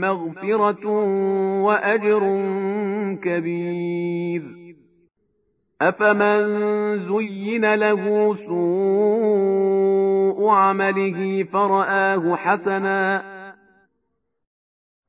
مغفرة وأجر كبير. أفمن زين له سوء عمله فرآه حسنا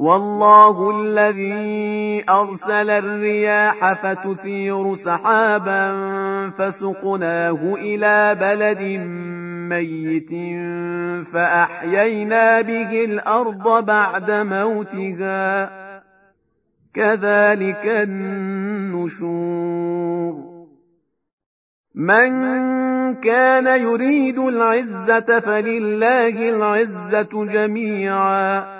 والله الذي أرسل الرياح فتثير سحابا فسقناه إلى بلد ميت فأحيينا به الأرض بعد موتها. كذلك النشور. من كان يريد العزة فلله العزة جميعا.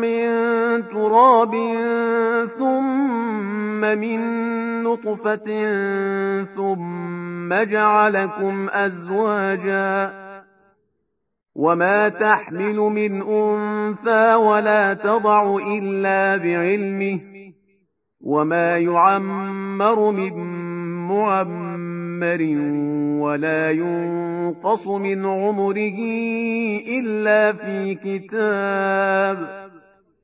من تراب ثم من نطفة ثم جعلكم أزواجاً وما تحمل من أنثى ولا تضع إلا بعلمه وما يعمر من معمر ولا ينقص من عمره إلا في كتاب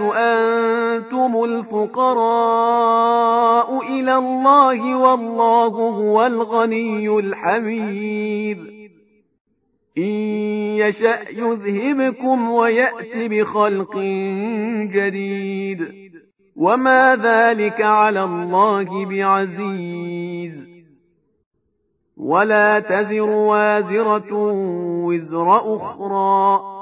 أنتم الفقراء إلى الله والله هو الغني الحميد. إن يشأ يذهبكم ويأت بخلق جديد. وما ذلك على الله بعزيز. ولا تزر وازرة وزر أخرى.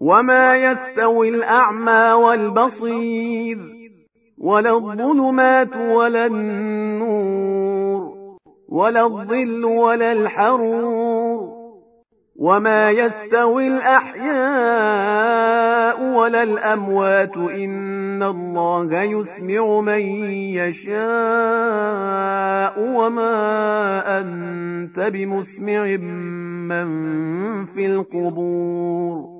وما يستوي الأعمى والبصير ولا الظلمات ولا النور ولا الظل ولا الحرور وما يستوي الأحياء ولا الأموات إن الله يسمع من يشاء وما أنت بمسمع من في القبور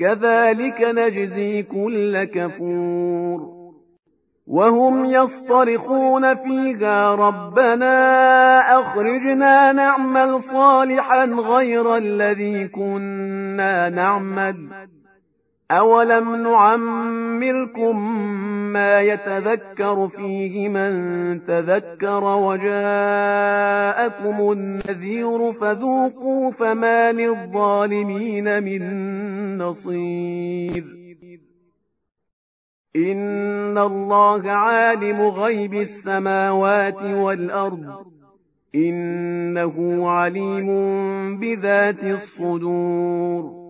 كذلك نجزي كل كفور وهم يصطرخون فيها ربنا أخرجنا نعمل صالحا غير الذي كنا نعمل. أولم نعمركم ما يتذكر فيه من تذكر وجاءكم النذير فذوقوا فما للظالمين من نصير إن الله عالم غيب السماوات والأرض إنه عليم بذات الصدور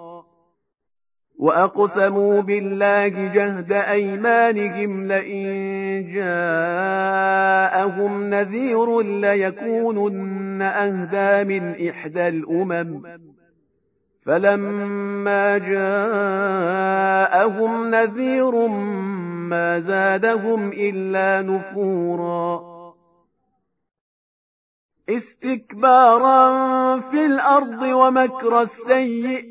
وأقسموا بالله جهد أيمانهم لئن جاءهم نذير ليكونن أهدى من إحدى الأمم. فلما جاءهم نذير ما زادهم إلا نفورا. استكبارا في الأرض ومكر السيء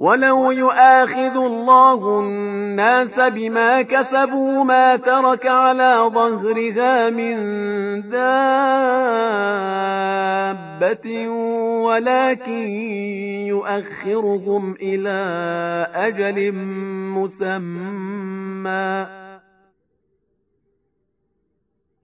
ولو يؤاخذ الله الناس بما كسبوا ما ترك على ظهرها من دابة ولكن يؤخرهم إلى أجل مسمى